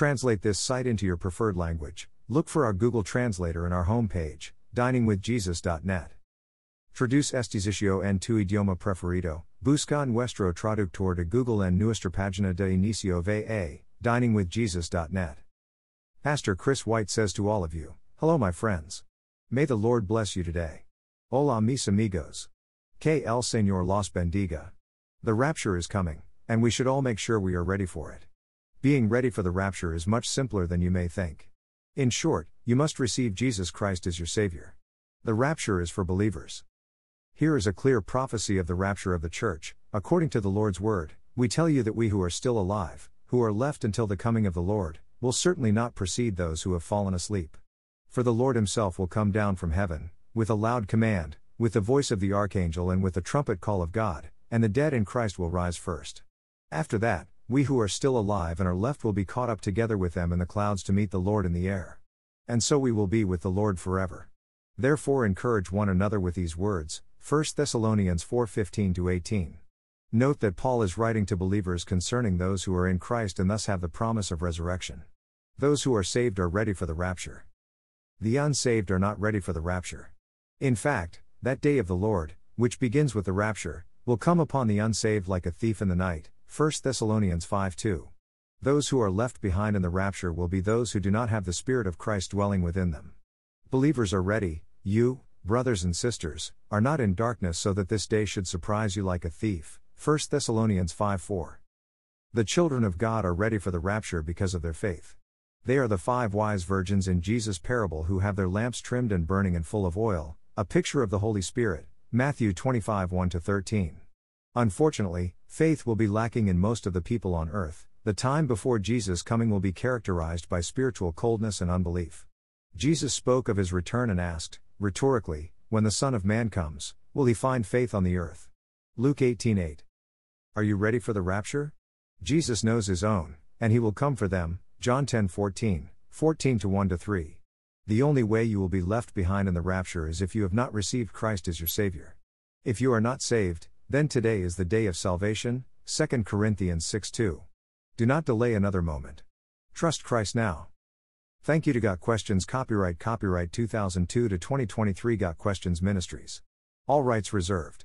translate this site into your preferred language, look for our Google Translator in our homepage, diningwithjesus.net. Traduce este sitio en tu idioma preferido, busca nuestro traductor de Google en nuestra página de inicio va, diningwithjesus.net. Pastor Chris White says to all of you, Hello, my friends. May the Lord bless you today. Hola, mis amigos. Que el Señor los bendiga. The rapture is coming, and we should all make sure we are ready for it. Being ready for the rapture is much simpler than you may think. In short, you must receive Jesus Christ as your Savior. The rapture is for believers. Here is a clear prophecy of the rapture of the church. According to the Lord's word, we tell you that we who are still alive, who are left until the coming of the Lord, will certainly not precede those who have fallen asleep. For the Lord himself will come down from heaven, with a loud command, with the voice of the archangel and with the trumpet call of God, and the dead in Christ will rise first. After that, we who are still alive and are left will be caught up together with them in the clouds to meet the Lord in the air. And so we will be with the Lord forever. Therefore encourage one another with these words, 1 Thessalonians 4:15 18. Note that Paul is writing to believers concerning those who are in Christ and thus have the promise of resurrection. Those who are saved are ready for the rapture. The unsaved are not ready for the rapture. In fact, that day of the Lord, which begins with the rapture, will come upon the unsaved like a thief in the night. 1 Thessalonians 5:2. Those who are left behind in the rapture will be those who do not have the Spirit of Christ dwelling within them. Believers are ready, you, brothers and sisters, are not in darkness so that this day should surprise you like a thief. 1 Thessalonians 5 4. The children of God are ready for the rapture because of their faith. They are the five wise virgins in Jesus' parable who have their lamps trimmed and burning and full of oil, a picture of the Holy Spirit. Matthew 25 1 13. Unfortunately, faith will be lacking in most of the people on earth. The time before Jesus' coming will be characterized by spiritual coldness and unbelief. Jesus spoke of his return and asked, rhetorically, when the Son of Man comes, will he find faith on the earth? Luke 18:8. Are you ready for the rapture? Jesus knows his own, and he will come for them. John 10:14, 14 to 1 to 3. The only way you will be left behind in the rapture is if you have not received Christ as your savior. If you are not saved, then today is the day of salvation. 2 Corinthians 6 2. Do not delay another moment. Trust Christ now. Thank you to Got Questions Copyright Copyright 2002 to 2023 Got Questions Ministries. All rights reserved.